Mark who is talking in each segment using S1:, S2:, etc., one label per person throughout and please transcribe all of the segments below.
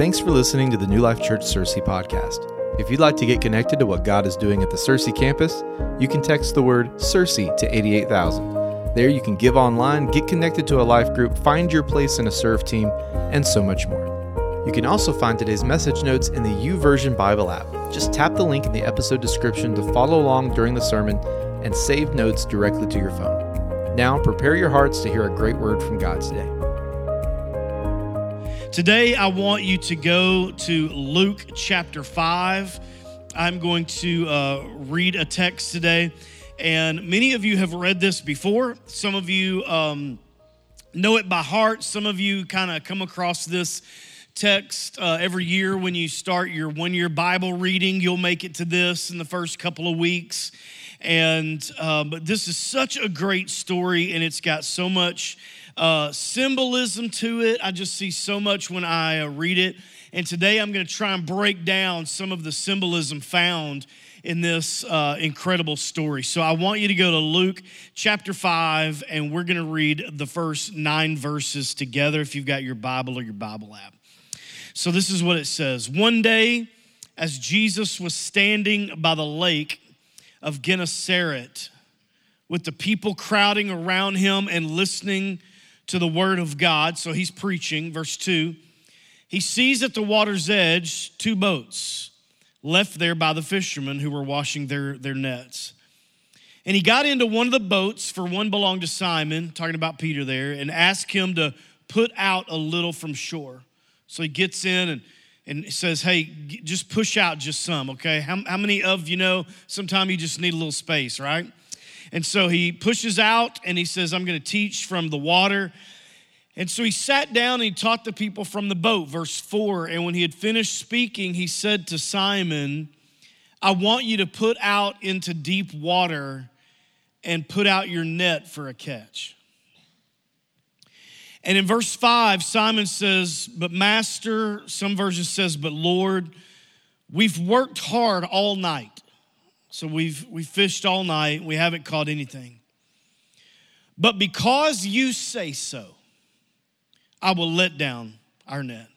S1: Thanks for listening to the New Life Church Searcy podcast. If you'd like to get connected to what God is doing at the Searcy campus, you can text the word Searcy to 88000. There you can give online, get connected to a life group, find your place in a serve team, and so much more. You can also find today's message notes in the YouVersion Bible app. Just tap the link in the episode description to follow along during the sermon and save notes directly to your phone. Now, prepare your hearts to hear a great word from God today.
S2: Today, I want you to go to Luke chapter 5. I'm going to uh, read a text today, and many of you have read this before. Some of you um, know it by heart, some of you kind of come across this text uh, every year when you start your one year Bible reading. You'll make it to this in the first couple of weeks. And uh, but this is such a great story, and it's got so much uh, symbolism to it. I just see so much when I uh, read it. And today I'm going to try and break down some of the symbolism found in this uh, incredible story. So I want you to go to Luke chapter 5, and we're going to read the first nine verses together if you've got your Bible or your Bible app. So this is what it says One day, as Jesus was standing by the lake of Gennesaret, with the people crowding around him and listening to the word of God. So he's preaching, verse 2. He sees at the water's edge two boats left there by the fishermen who were washing their, their nets. And he got into one of the boats, for one belonged to Simon, talking about Peter there, and asked him to put out a little from shore. So he gets in and, and says, Hey, just push out just some, okay? How, how many of you know sometimes you just need a little space, right? And so he pushes out and he says, I'm going to teach from the water. And so he sat down and he taught the people from the boat, verse 4. And when he had finished speaking, he said to Simon, I want you to put out into deep water and put out your net for a catch. And in verse 5, Simon says, But Master, some version says, But Lord, we've worked hard all night so we've we fished all night, we haven't caught anything. But because you say so, I will let down our net.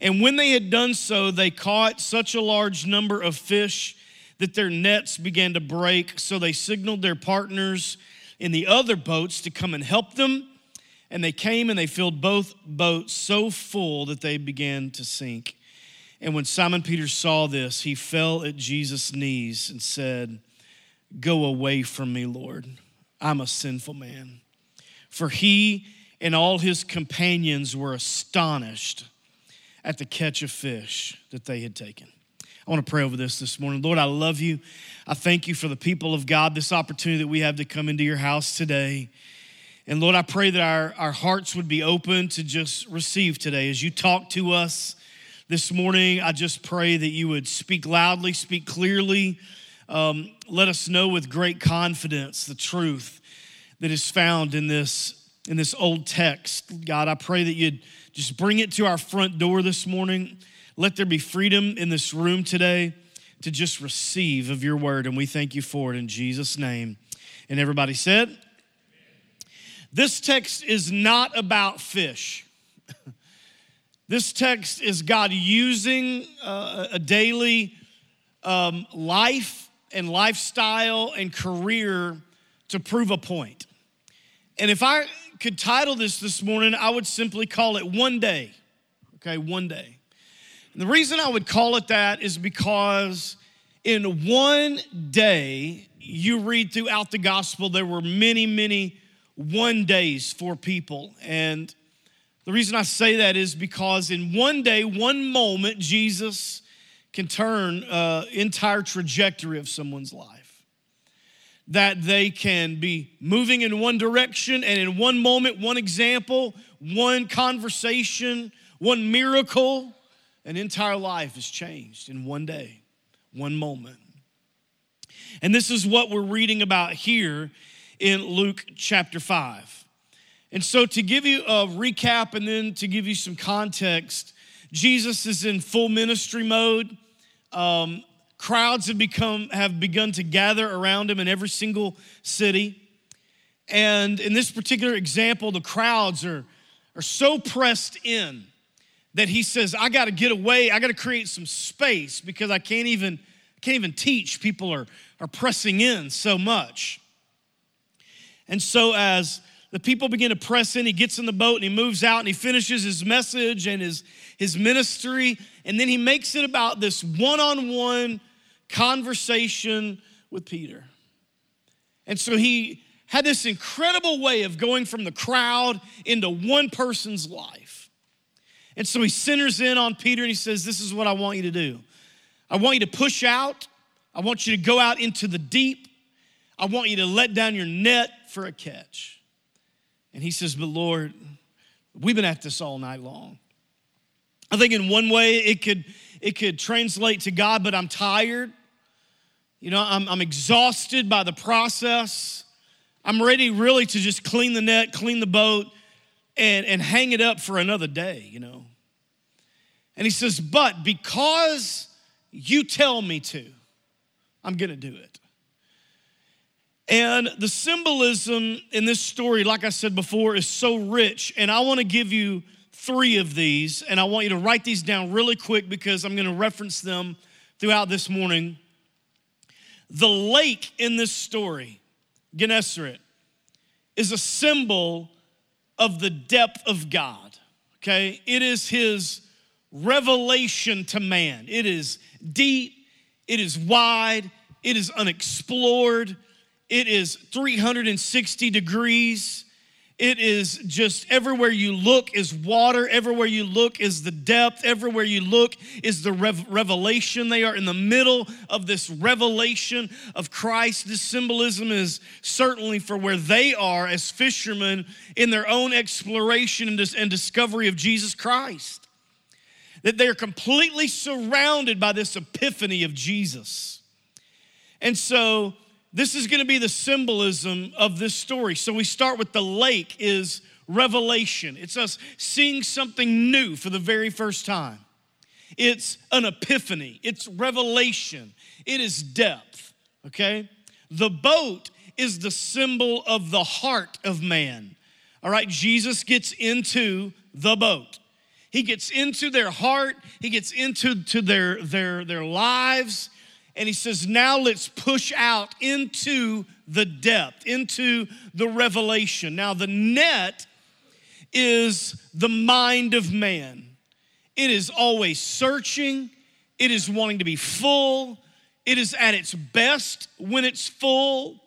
S2: And when they had done so, they caught such a large number of fish that their nets began to break. So they signaled their partners in the other boats to come and help them. And they came and they filled both boats so full that they began to sink. And when Simon Peter saw this, he fell at Jesus' knees and said, Go away from me, Lord. I'm a sinful man. For he and all his companions were astonished at the catch of fish that they had taken. I want to pray over this this morning. Lord, I love you. I thank you for the people of God, this opportunity that we have to come into your house today. And Lord, I pray that our, our hearts would be open to just receive today as you talk to us this morning, I just pray that you would speak loudly, speak clearly. Um, let us know with great confidence the truth that is found in this, in this old text. God, I pray that you'd just bring it to our front door this morning. Let there be freedom in this room today to just receive of your word. And we thank you for it in Jesus' name. And everybody said, This text is not about fish. This text is God using uh, a daily um, life and lifestyle and career to prove a point. And if I could title this this morning, I would simply call it One Day. Okay, One Day. And the reason I would call it that is because in one day, you read throughout the gospel, there were many, many one days for people. And the reason I say that is because in one day, one moment, Jesus can turn uh, entire trajectory of someone's life. That they can be moving in one direction, and in one moment, one example, one conversation, one miracle, an entire life is changed in one day, one moment. And this is what we're reading about here in Luke chapter 5. And so, to give you a recap and then to give you some context, Jesus is in full ministry mode. Um, crowds have become have begun to gather around him in every single city. And in this particular example, the crowds are, are so pressed in that he says, I got to get away, I got to create some space because I can't even, can't even teach. People are, are pressing in so much. And so as the people begin to press in, he gets in the boat and he moves out and he finishes his message and his, his ministry. And then he makes it about this one on one conversation with Peter. And so he had this incredible way of going from the crowd into one person's life. And so he centers in on Peter and he says, This is what I want you to do. I want you to push out. I want you to go out into the deep. I want you to let down your net for a catch. And he says, But Lord, we've been at this all night long. I think in one way it could it could translate to God, but I'm tired. You know, I'm, I'm exhausted by the process. I'm ready really to just clean the net, clean the boat, and, and hang it up for another day, you know. And he says, But because you tell me to, I'm gonna do it. And the symbolism in this story, like I said before, is so rich. And I wanna give you three of these, and I want you to write these down really quick because I'm gonna reference them throughout this morning. The lake in this story, Gennesaret, is a symbol of the depth of God, okay? It is his revelation to man. It is deep, it is wide, it is unexplored, it is 360 degrees. It is just everywhere you look is water. Everywhere you look is the depth. Everywhere you look is the rev- revelation. They are in the middle of this revelation of Christ. This symbolism is certainly for where they are as fishermen in their own exploration and, dis- and discovery of Jesus Christ. That they are completely surrounded by this epiphany of Jesus. And so this is going to be the symbolism of this story. So we start with the lake is revelation. It's us seeing something new for the very first time. It's an epiphany. It's revelation. It is depth, okay? The boat is the symbol of the heart of man. All right, Jesus gets into the boat. He gets into their heart, he gets into to their their their lives and he says, now let's push out into the depth, into the revelation. Now, the net is the mind of man, it is always searching, it is wanting to be full, it is at its best when it's full.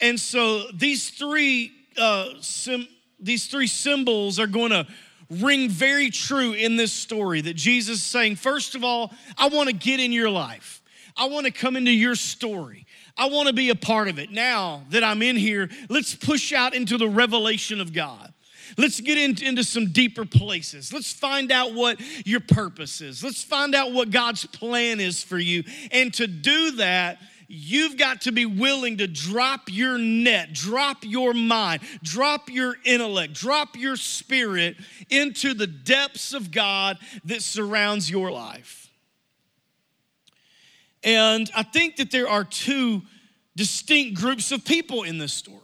S2: And so these three, uh, sim- these three symbols are going to ring very true in this story that Jesus is saying, first of all, I want to get in your life. I want to come into your story. I want to be a part of it. Now that I'm in here, let's push out into the revelation of God. Let's get in, into some deeper places. Let's find out what your purpose is. Let's find out what God's plan is for you. And to do that, you've got to be willing to drop your net, drop your mind, drop your intellect, drop your spirit into the depths of God that surrounds your life. And I think that there are two distinct groups of people in this story.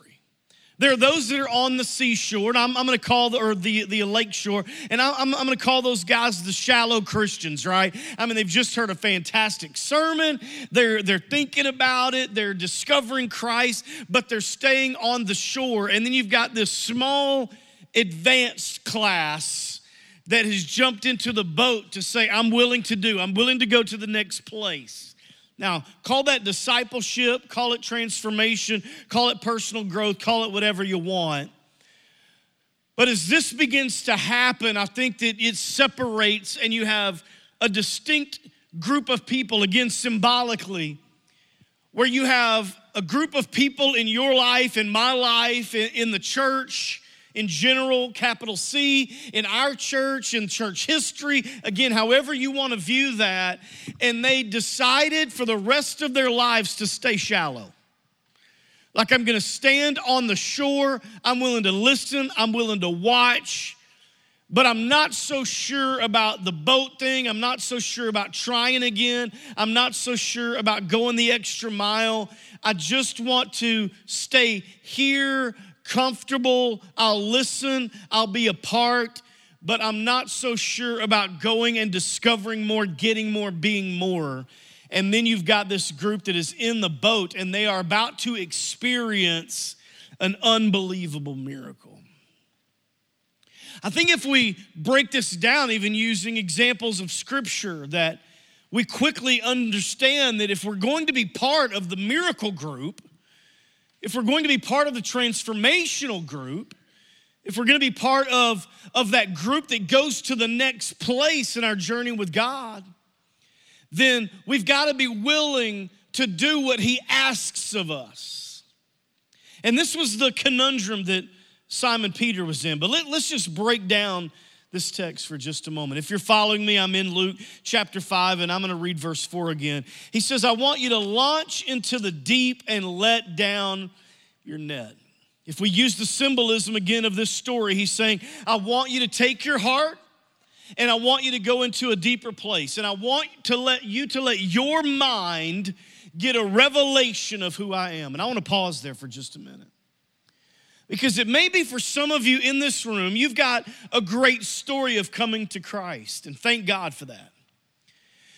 S2: There are those that are on the seashore, and I'm, I'm going to call the, or the, the lake shore, and I'm, I'm going to call those guys the shallow Christians, right? I mean, they've just heard a fantastic sermon. They're, they're thinking about it. They're discovering Christ, but they're staying on the shore. And then you've got this small advanced class that has jumped into the boat to say, I'm willing to do, I'm willing to go to the next place. Now, call that discipleship, call it transformation, call it personal growth, call it whatever you want. But as this begins to happen, I think that it separates and you have a distinct group of people, again, symbolically, where you have a group of people in your life, in my life, in, the church, in general, capital C, in our church, in church history, again, however you want to view that, and they decided for the rest of their lives to stay shallow. Like, I'm gonna stand on the shore, I'm willing to listen, I'm willing to watch, but I'm not so sure about the boat thing. I'm not so sure about trying again. I'm not so sure about going the extra mile. I just want to stay here comfortable, I'll listen, I'll be a part, but I'm not so sure about going and discovering more, getting more, being more. And then you've got this group that is in the boat and they are about to experience an unbelievable miracle. I think if we break this down, even using examples of scripture, that we quickly understand that if we're going to be part of the miracle group, if we're going to be part of the transformational group, if we're going to be part of, of that group that goes to the next place in our journey with God, then we've got to be willing to do what He asks of us. And this was the conundrum that Simon Peter was in. But let, us just break down this text for just a moment. If you're following me, I'm in Luke chapter 5, and I'm going to read verse 4 again. He says, I want you to launch into the deep and let down your net. If we use the symbolism again of this story, he's saying, I want you to take your heart and I want you to go into a deeper place. And I want to let you to let your mind get a revelation of who I am. And I want to pause there for just a minute. Because it may be for some of you in this room, you've got a great story of coming to Christ, and thank God for that.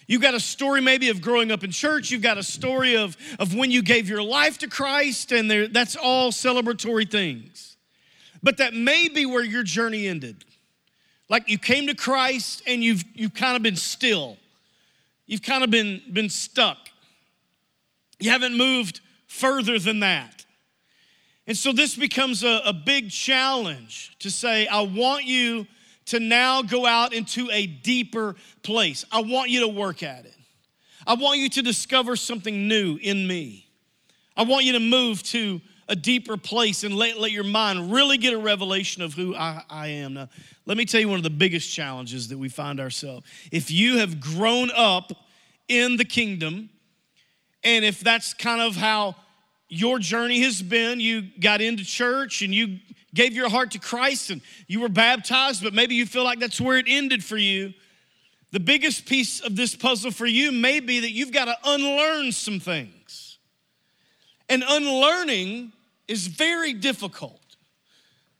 S2: You've got a story maybe of growing up in church. You've got a story of, of when you gave your life to Christ, and there, that's all celebratory things. But that may be where your journey ended. Like you came to Christ and you've, you've kind of been still. You've kind of been, been stuck. You haven't moved further than that. And so this becomes a, a big challenge to say, I want you to now go out into a deeper place. I want you to work at it. I want you to discover something new in me. I want you to move to a deeper place and let, let your mind really get a revelation of who I, I am. Now, let me tell you one of the biggest challenges that we find ourselves. If you have grown up in the kingdom, and if that's kind of how your journey has been. You got into church and you gave your heart to Christ and you were baptized, but maybe you feel like that's where it ended for you. The biggest piece of this puzzle for you may be that you've got to unlearn some things. And unlearning is very difficult.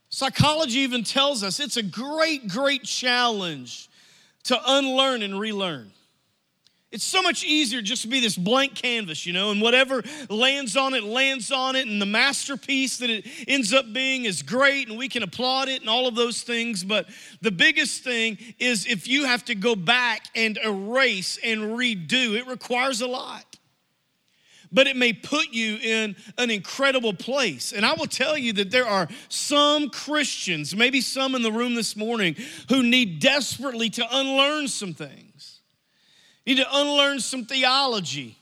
S2: Psychology even tells us it's a great, great challenge to unlearn and relearn. It's so much easier just to be this blank canvas, you know, and whatever lands on it, lands on it, and the masterpiece that it ends up being is great, and we can applaud it and all of those things. But the biggest thing is if you have to go back and erase and redo, it requires a lot. But it may put you in an incredible place. And I will tell you that there are some Christians, maybe some in the room this morning, who need desperately to unlearn some things need to unlearn some theology,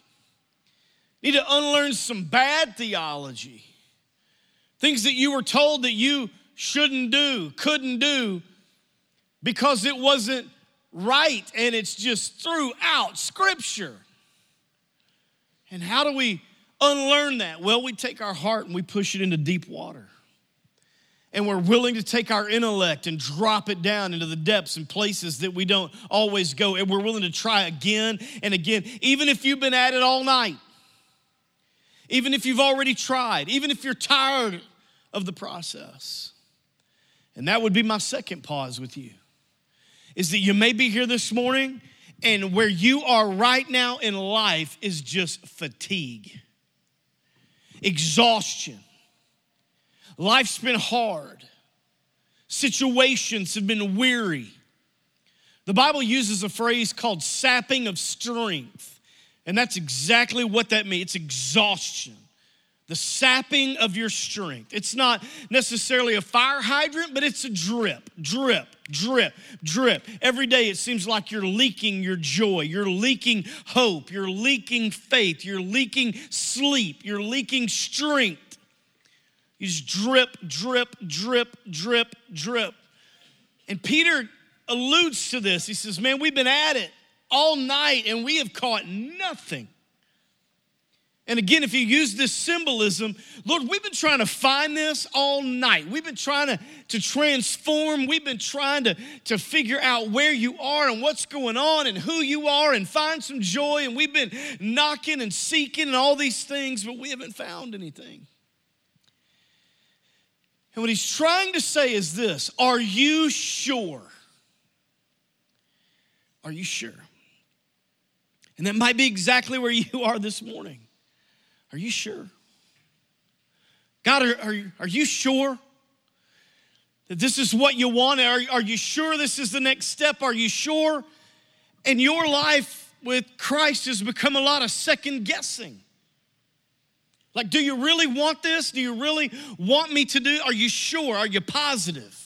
S2: need to unlearn some bad theology, things that you were told that you shouldn't do, couldn't do, because it wasn't right and it's just throughout Scripture. And how do we unlearn that? Well, we take our heart and we push it into deep water and we're willing to take our intellect and drop it down into the depths and places that we don't always go, and we're willing to try again and again, even if you've been at it all night, even if you've already tried, even if you're tired of the process. And that would be my second pause with you is that you may be here this morning and where you are right now in life is just fatigue, exhaustion Life's been hard, situations have been weary. The Bible uses a phrase called sapping of strength, and that's exactly what that means it's exhaustion. The sapping of your strength. It's not necessarily a fire hydrant, but it's a drip, drip, drip, drip. Every day it seems like you're leaking your joy, you're leaking hope, you're leaking faith, you're leaking sleep, you're leaking strength. You just drip, drip, drip, drip, drip. And Peter alludes to this. He says, Man, we've been at it all night and we have caught nothing. And again, if you use this symbolism, Lord, we've been trying to find this all night. We've been trying to, to transform. We've been trying to, to figure out where you are and what's going on and who you are and find some joy. And we've been knocking and seeking and all these things, but we haven't found anything. And what he's trying to say is this Are you sure Are you sure? And that might be exactly where you are this morning. Are you sure? God, are, are, are you sure that this is what you want? Are, are you sure this is the next step? Are you sure? And your life with Christ has become a lot of second guessing. Like, do you really want this? Do you really want me to do? Are you sure? Are you positive?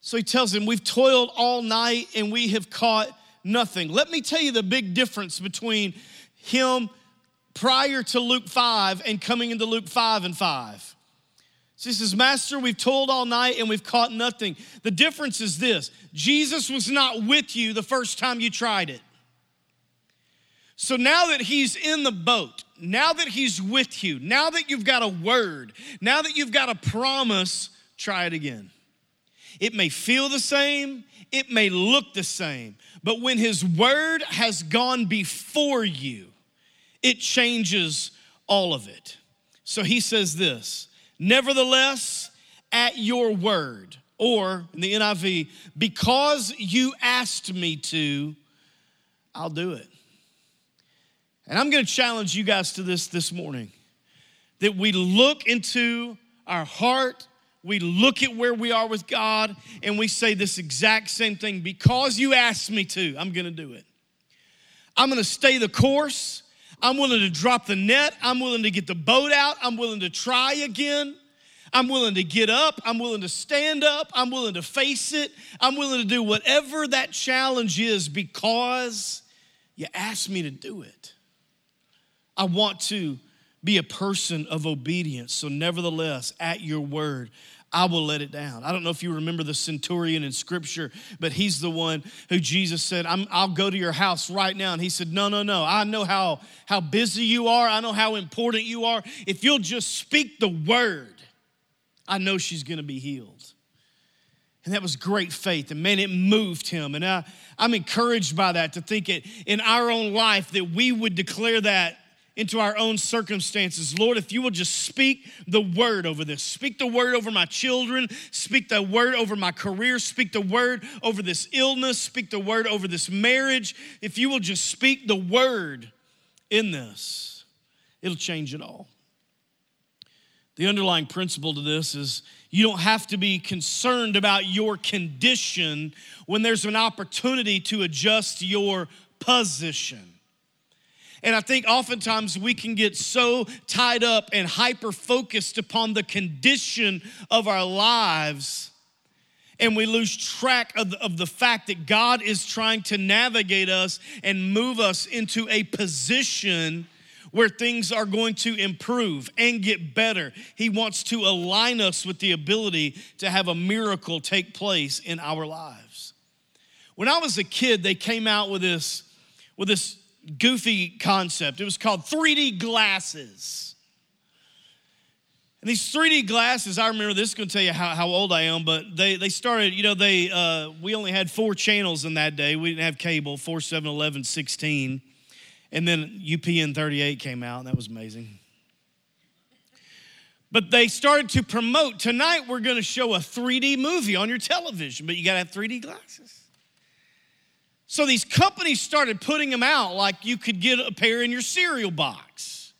S2: So he tells him, We've toiled all night and we have caught nothing. Let me tell you the big difference between him prior to Luke 5 and coming into Luke 5 and 5. So he says, Master, we've toiled all night and we've caught nothing. The difference is this Jesus was not with you the first time you tried it. So now that he's in the boat, now that he's with you, now that you've got a word, now that you've got a promise, try it again. It may feel the same, it may look the same, but when his word has gone before you, it changes all of it. So he says this Nevertheless, at your word, or in the NIV, because you asked me to, I'll do it. And I'm going to challenge you guys to this this morning that we look into our heart, we look at where we are with God, and we say this exact same thing because you asked me to, I'm going to do it. I'm going to stay the course. I'm willing to drop the net. I'm willing to get the boat out. I'm willing to try again. I'm willing to get up. I'm willing to stand up. I'm willing to face it. I'm willing to do whatever that challenge is because you asked me to do it. I want to be a person of obedience. So, nevertheless, at your word, I will let it down. I don't know if you remember the centurion in scripture, but he's the one who Jesus said, i will go to your house right now. And he said, No, no, no. I know how, how busy you are. I know how important you are. If you'll just speak the word, I know she's gonna be healed. And that was great faith. And man, it moved him. And I, I'm encouraged by that to think it in our own life that we would declare that into our own circumstances. Lord, if you will just speak the word over this, speak the word over my children, speak the word over my career, speak the word over this illness, speak the word over this marriage. If you will just speak the word in this, it'll change it all. The underlying principle to this is you don't have to be concerned about your condition when there's an opportunity to adjust your position. And I think oftentimes we can get so tied up and hyper focused upon the condition of our lives, and we lose track of the, of the fact that God is trying to navigate us and move us into a position where things are going to improve and get better. He wants to align us with the ability to have a miracle take place in our lives. When I was a kid, they came out with this, with this goofy concept. It was called 3D glasses. And these 3D glasses, I remember this is going to tell you how, how old I am, but they, they started, you know, they uh, we only had four channels in that day. We didn't have cable, 4, 7, 11, 16. And then UPN 38 came out, and that was amazing. But they started to promote tonight we're going to show a 3D movie on your television, but you got to have 3D glasses. So these companies started putting them out like you could get a pair in your cereal box.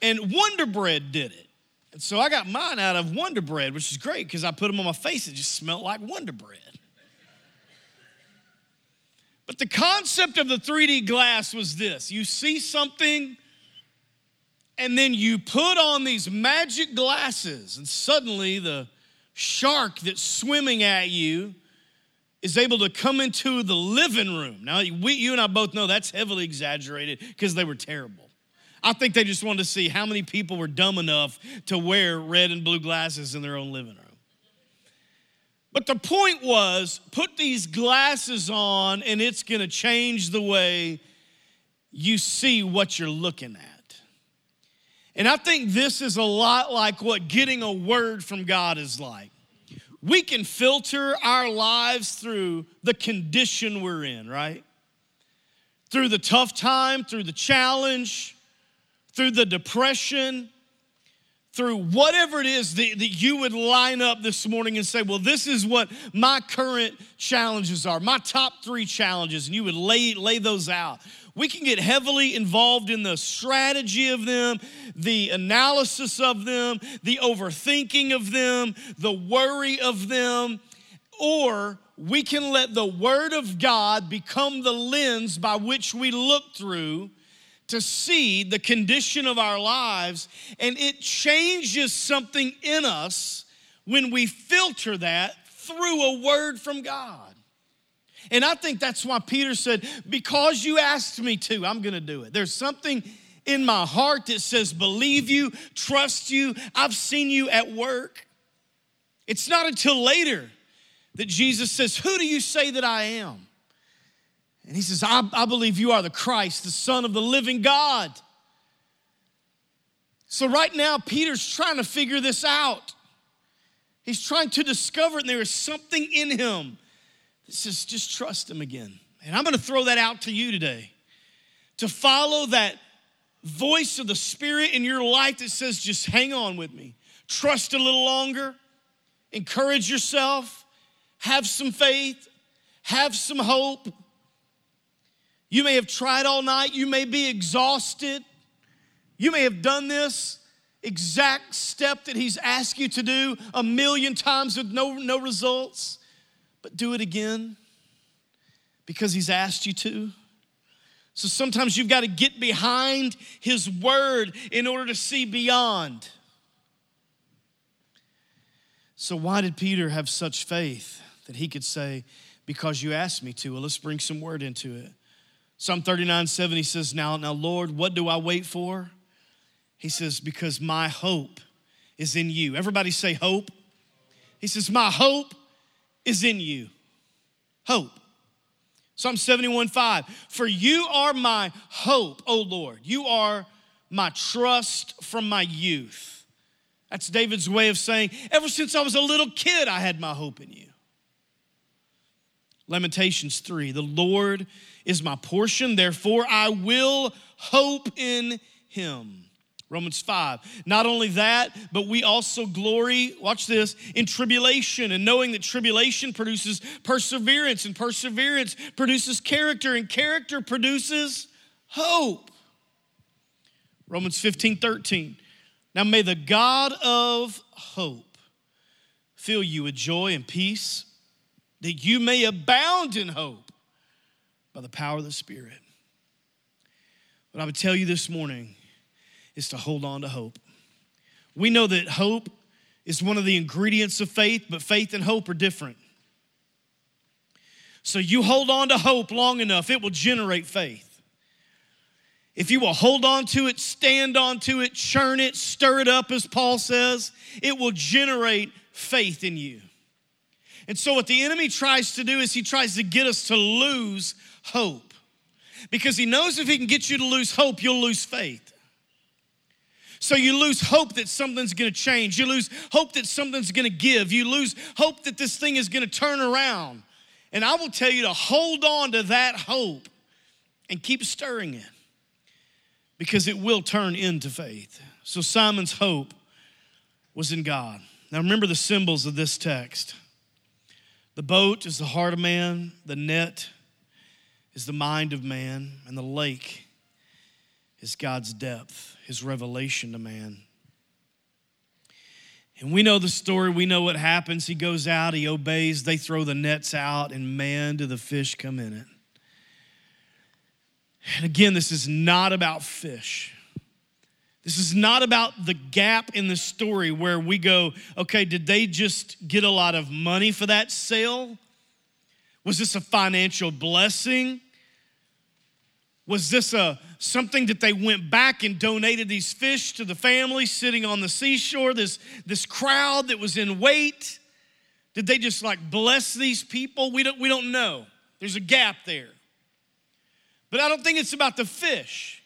S2: And Wonder Bread did it. And so I got mine out of Wonder Bread, which is great because I put them on my face. It just smelled like Wonder Bread. But the concept of the 3D glass was this you see something, and then you put on these magic glasses, and suddenly the shark that's swimming at you is able to come into the living room. Now, we, you and I both know that's heavily exaggerated because they were terrible. I think they just wanted to see how many people were dumb enough to wear red and blue glasses in their own living room. But the point was put these glasses on, and it's gonna change the way you see what you're looking at. And I think this is a lot like what getting a word from God is like we can filter our lives through the condition we're in, right? Through the tough time, through the challenge, through the depression, through whatever it is that, that you would line up this morning and say, Well, this is what my current challenges are, my top three challenges, and you would lay, lay those out. We can get heavily involved in the strategy of them, the analysis of them, the overthinking of them, the worry of them, or we can let the Word of God become the lens by which we look through to see the condition of our lives, and it changes something in us when we filter that through a word from God. And I think that's why Peter said, Because you asked me to, I'm gonna do it. There's something in my heart that says, Believe you, trust you, I've seen you at work. It's not until later that Jesus says, Who do you say that I am? And he says, I, I believe you are the Christ, the Son of the living God. So, right now, Peter's trying to figure this out. He's trying to discover and there is something in him that says, just trust him again. And I'm gonna throw that out to you today. To follow that voice of the Spirit in your life that says, just hang on with me, trust a little longer, encourage yourself, have some faith, have some hope. You may have tried all night, you may be exhausted, you may have done this exact step that he's asked you to do a million times with no, no results, but do it again because he's asked you to. So sometimes you've got to get behind his word in order to see beyond. So, why did Peter have such faith that he could say, Because you asked me to? Well, let's bring some word into it. Psalm 39 7, he says, Now, now, Lord, what do I wait for? He says, Because my hope is in you. Everybody say hope. He says, My hope is in you. Hope. Psalm 71 5, For you are my hope, O Lord. You are my trust from my youth. That's David's way of saying, Ever since I was a little kid, I had my hope in you. Lamentations 3, The Lord is my portion, therefore I will hope in him. Romans 5. Not only that, but we also glory, watch this, in tribulation and knowing that tribulation produces perseverance and perseverance produces character and character produces hope. Romans 15, 13. Now may the God of hope fill you with joy and peace that you may abound in hope by the power of the Spirit. But I would tell you this morning is to hold on to hope. We know that hope is one of the ingredients of faith, but faith and hope are different. So you hold on to hope long enough, it will generate faith. If you will hold on to it, stand on to it, churn it, stir it up, as Paul says, it will generate faith in you. And so, what the enemy tries to do is he tries to get us to lose hope. Because he knows if he can get you to lose hope, you'll lose faith. So you lose hope that something's gonna change. You lose hope that something's gonna give. You lose hope that this thing is gonna turn around. And I will tell you to hold on to that hope and keep stirring it because it will turn into faith. So Simon's hope was in God. Now remember the symbols of this text. The boat is the heart of man, the net is the mind of man, and the lake is God's depth, his revelation to man. And we know the story, we know what happens. He goes out, he obeys, they throw the nets out, and man, do the fish come in it. And again, this is not about fish. This is not about the gap in the story where we go, okay, did they just get a lot of money for that sale? Was this a financial blessing? Was this a something that they went back and donated these fish to the family sitting on the seashore? This this crowd that was in wait? Did they just like bless these people? We don't we don't know. There's a gap there. But I don't think it's about the fish.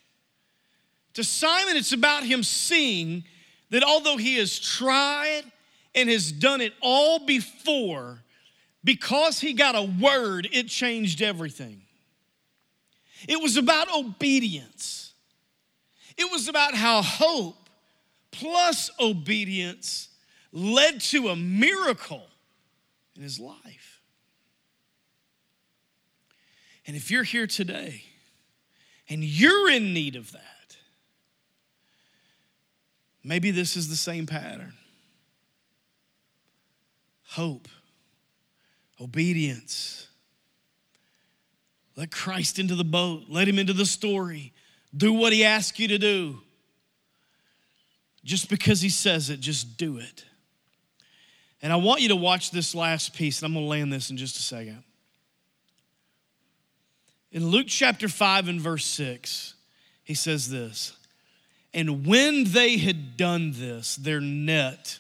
S2: To Simon, it's about him seeing that although he has tried and has done it all before, because he got a word, it changed everything. It was about obedience. It was about how hope plus obedience led to a miracle in his life. And if you're here today and you're in need of that, maybe this is the same pattern hope, obedience. Let Christ into the boat, let him into the story. Do what he asks you to do. Just because he says it, just do it. And I want you to watch this last piece, and I'm going to land this in just a second. In Luke chapter 5 and verse 6, he says this And when they had done this, their net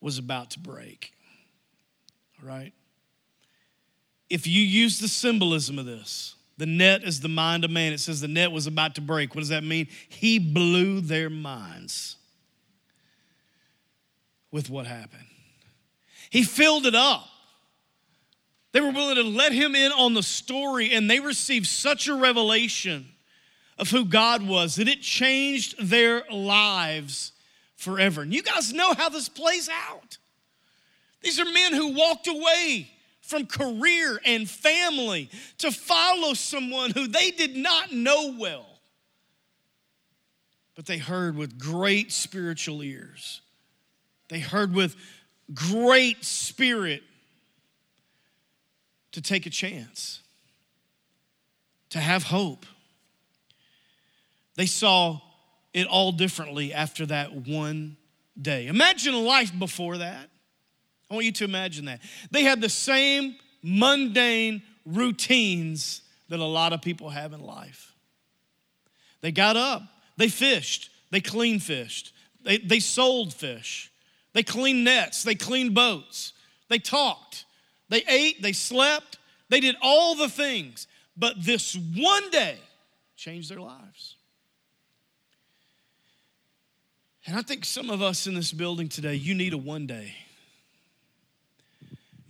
S2: was about to break. All right? If you use the symbolism of this, the net is the mind of man. It says the net was about to break. What does that mean? He blew their minds with what happened. He filled it up. They were willing to let him in on the story, and they received such a revelation of who God was that it changed their lives forever. And you guys know how this plays out. These are men who walked away from career and family to follow someone who they did not know well. But they heard with great spiritual ears. They heard with great spirit to take a chance, to have hope. They saw it all differently after that one day. Imagine life before that. I want you to imagine that. They had the same mundane routines that a lot of people have in life. They got up, they fished, they clean fished, they, they sold fish, they cleaned nets, they cleaned boats, they talked, they ate, they slept, they did all the things. But this one day changed their lives. And I think some of us in this building today, you need a one day.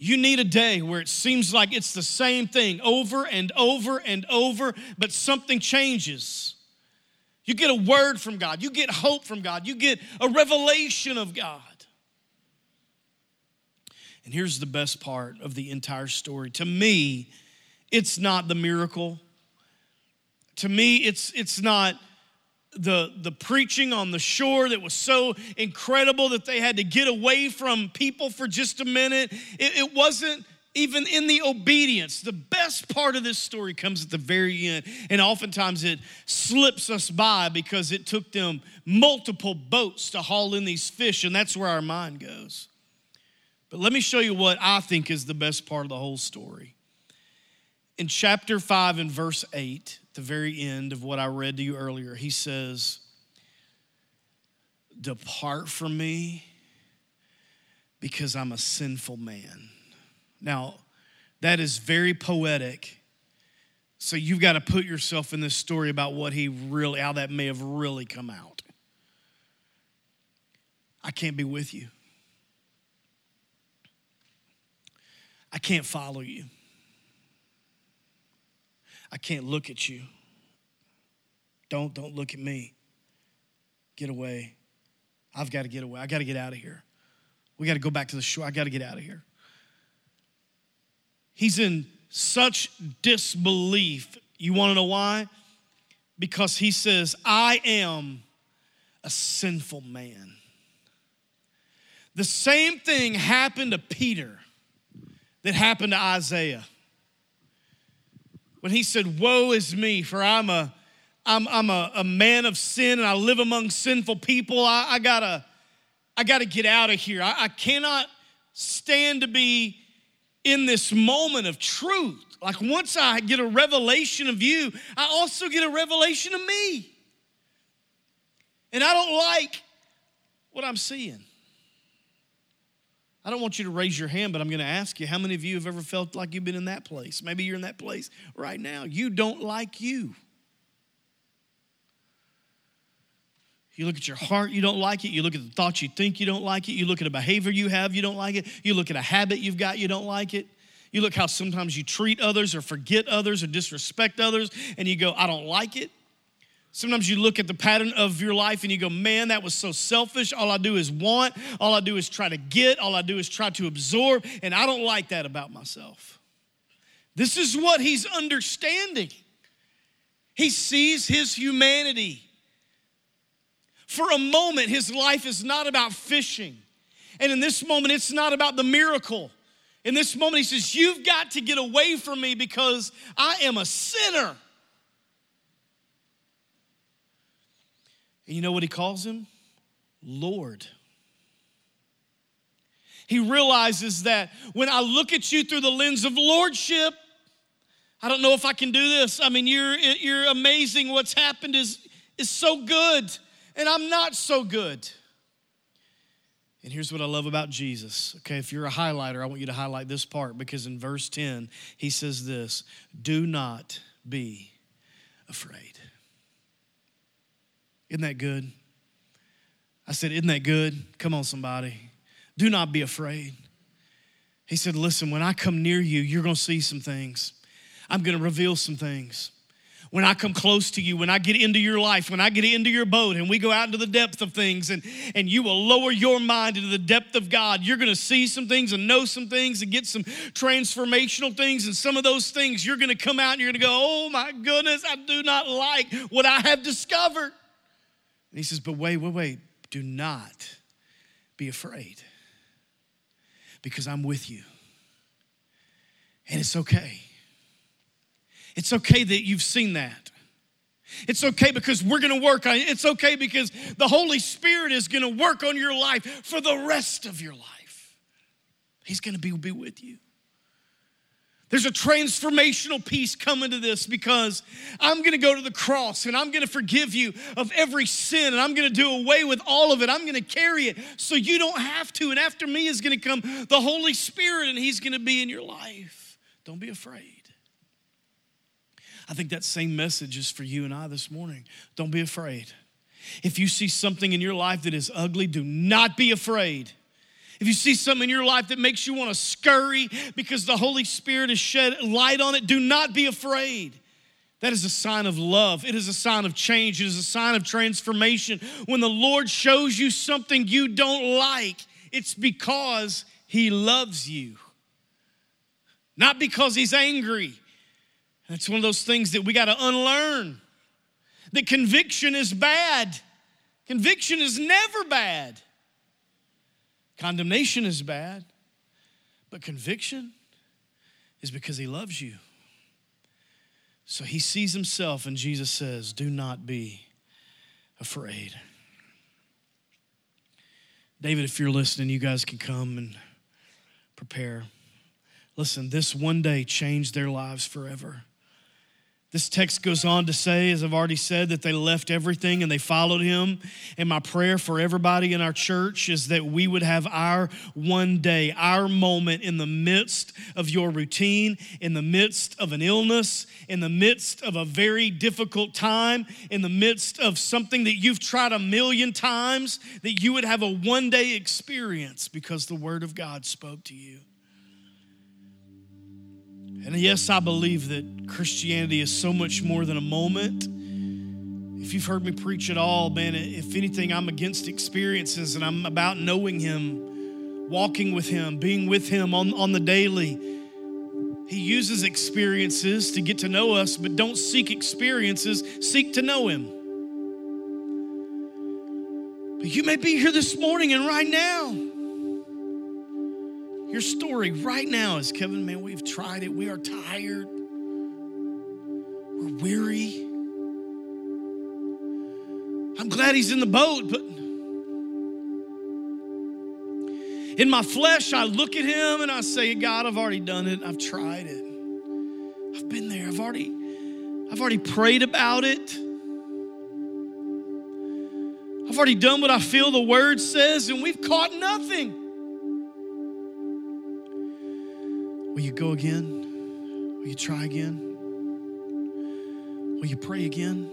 S2: You need a day where it seems like it's the same thing over and over and over, but something changes. You get a word from God, you get hope from God, you get a revelation of God. And here's the best part of the entire story. To me, it's not the miracle. To me, it's, it's not the, the preaching on the shore that was so incredible that they had to get away from people for just a minute. It, it wasn't even in the obedience. The best part of this story comes at the very end, and oftentimes it slips us by because it took them multiple boats to haul in these fish, and that's where our mind goes. But let me show you what I think is the best part of the whole story. In chapter 5 and verse 8, the very end of what I read to you earlier, he says, Depart from me because I'm a sinful man. Now, that is very poetic. So you've got to put yourself in this story about what he really, how that may have really come out. I can't be with you. I can't follow you. I can't look at you. Don't, don't look at me. Get away. I've got to get away. I got to get out of here. We got to go back to the shore. I got to get out of here. He's in such disbelief. You want to know why? Because he says, I am a sinful man. The same thing happened to Peter that happened to Isaiah when he said, Woe is me, for I'm a I'm, I'm a, a man of sin and I live among sinful people. I, I gotta I gotta get out of here. I, I cannot stand to be in this moment of truth. Like once I get a revelation of you, I also get a revelation of me. And I don't like what I'm seeing. I don't want you to raise your hand, but I'm going to ask you how many of you have ever felt like you've been in that place? Maybe you're in that place right now. You don't like you. You look at your heart, you don't like it. You look at the thoughts you think you don't like it. You look at a behavior you have, you don't like it. You look at a habit you've got, you don't like it. You look how sometimes you treat others or forget others or disrespect others, and you go, I don't like it. Sometimes you look at the pattern of your life and you go, man, that was so selfish. All I do is want, all I do is try to get, all I do is try to absorb, and I don't like that about myself. This is what he's understanding. He sees his humanity. For a moment, his life is not about fishing. And in this moment, it's not about the miracle. In this moment, he says, You've got to get away from me because I am a sinner. And you know what he calls him? Lord. He realizes that when I look at you through the lens of lordship, I don't know if I can do this. I mean, you're, you're amazing. What's happened is, is so good, and I'm not so good. And here's what I love about Jesus. Okay, if you're a highlighter, I want you to highlight this part because in verse 10, he says this Do not be afraid. Isn't that good? I said, Isn't that good? Come on, somebody. Do not be afraid. He said, Listen, when I come near you, you're going to see some things. I'm going to reveal some things. When I come close to you, when I get into your life, when I get into your boat and we go out into the depth of things and, and you will lower your mind into the depth of God, you're going to see some things and know some things and get some transformational things. And some of those things, you're going to come out and you're going to go, Oh my goodness, I do not like what I have discovered. And he says, But wait, wait, wait. Do not be afraid because I'm with you. And it's okay. It's okay that you've seen that. It's okay because we're gonna work on it. It's okay because the Holy Spirit is gonna work on your life for the rest of your life. He's gonna be, be with you. There's a transformational piece coming to this because I'm gonna go to the cross and I'm gonna forgive you of every sin and I'm gonna do away with all of it. I'm gonna carry it so you don't have to. And after me is gonna come the Holy Spirit and He's gonna be in your life. Don't be afraid. I think that same message is for you and I this morning. Don't be afraid. If you see something in your life that is ugly, do not be afraid. If you see something in your life that makes you want to scurry because the Holy Spirit has shed light on it, do not be afraid. That is a sign of love. It is a sign of change. It is a sign of transformation. When the Lord shows you something you don't like, it's because He loves you, not because He's angry. That's one of those things that we got to unlearn. That conviction is bad. Conviction is never bad. Condemnation is bad, but conviction is because he loves you. So he sees himself, and Jesus says, Do not be afraid. David, if you're listening, you guys can come and prepare. Listen, this one day changed their lives forever. This text goes on to say, as I've already said, that they left everything and they followed him. And my prayer for everybody in our church is that we would have our one day, our moment in the midst of your routine, in the midst of an illness, in the midst of a very difficult time, in the midst of something that you've tried a million times, that you would have a one day experience because the Word of God spoke to you. And yes, I believe that Christianity is so much more than a moment. If you've heard me preach at all, man, if anything, I'm against experiences and I'm about knowing Him, walking with Him, being with Him on, on the daily. He uses experiences to get to know us, but don't seek experiences, seek to know Him. But you may be here this morning and right now your story right now is Kevin, man, we've tried it. We are tired. We're weary. I'm glad he's in the boat, but in my flesh, I look at him and I say, God, I've already done it. I've tried it. I've been there. I've already, I've already prayed about it. I've already done what I feel the word says, and we've caught nothing. Will you go again? Will you try again? Will you pray again?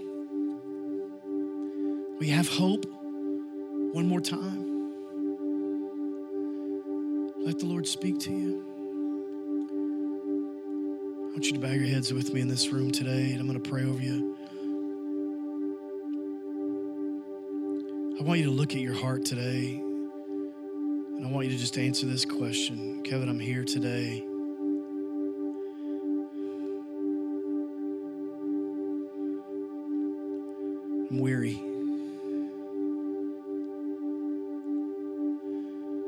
S2: Will you have hope one more time? Let the Lord speak to you. I want you to bow your heads with me in this room today, and I'm going to pray over you. I want you to look at your heart today. And I want you to just answer this question Kevin, I'm here today. I'm weary.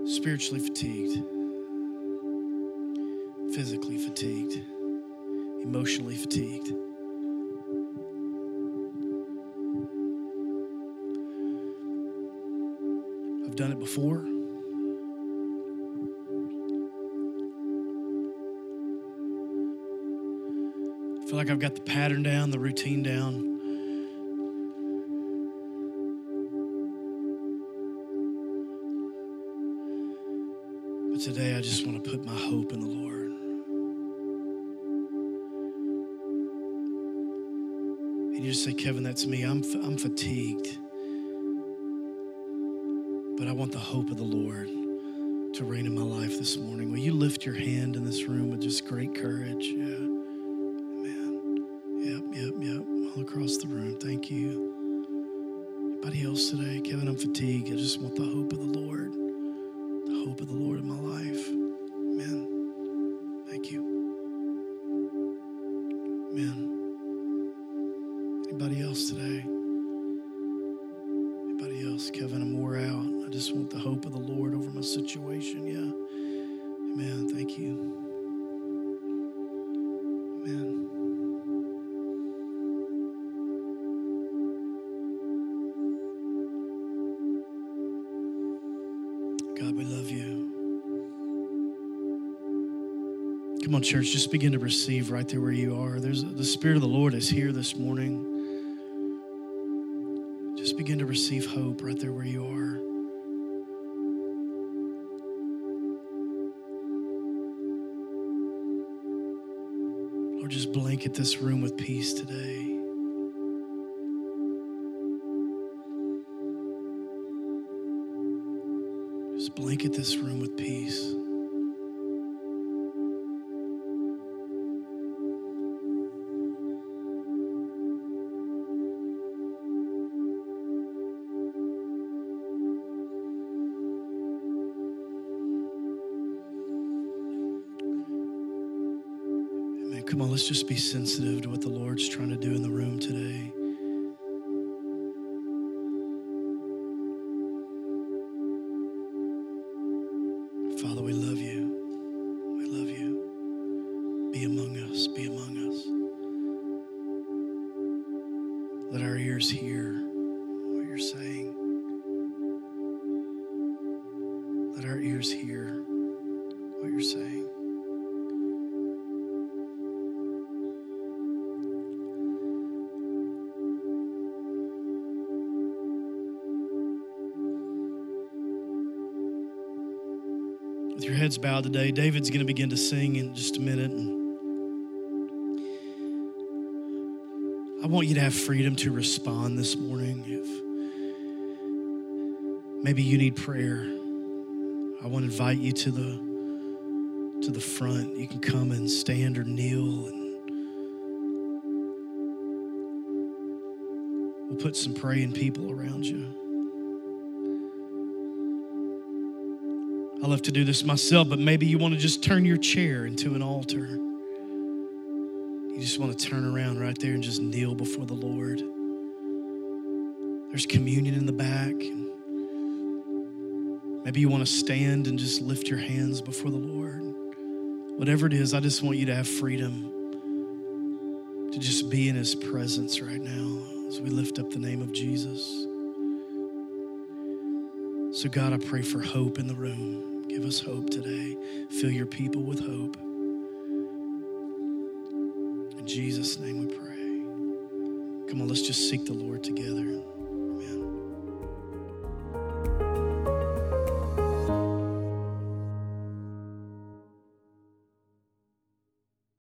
S2: Spiritually fatigued, physically fatigued, emotionally fatigued. I've done it before. I feel like I've got the pattern down, the routine down. And you just say, Kevin, that's me. I'm, I'm fatigued. But I want the hope of the Lord to reign in my life this morning. Will you lift your hand in this room with just great courage? Yeah. Amen. Yep, yep, yep. All across the room. Thank you. Anybody else today? Kevin, I'm fatigued. I just want the hope of the Lord. The hope of the Lord in my life. Amen. Thank you. Amen. Anybody else today? Anybody else? Kevin, I'm wore out. I just want the hope of the Lord over my situation. Yeah. Amen. Thank you. Amen. God, we love you. Come on, church, just begin to receive right there where you are. There's the Spirit of the Lord is here this morning. Begin to receive hope right there where you are. Lord, just blanket this room with peace today. Just blanket this room with peace. Sensitive to what the Lord's trying to do in the room today. Your today, David's going to begin to sing in just a minute. I want you to have freedom to respond this morning. If maybe you need prayer, I want to invite you to the to the front. You can come and stand or kneel and we'll put some praying people around you. I love to do this myself, but maybe you want to just turn your chair into an altar. You just want to turn around right there and just kneel before the Lord. There's communion in the back. Maybe you want to stand and just lift your hands before the Lord. Whatever it is, I just want you to have freedom to just be in His presence right now as we lift up the name of Jesus. So, God, I pray for hope in the room. Give us hope today. Fill your people with hope. In Jesus' name we pray. Come on, let's just seek the Lord together.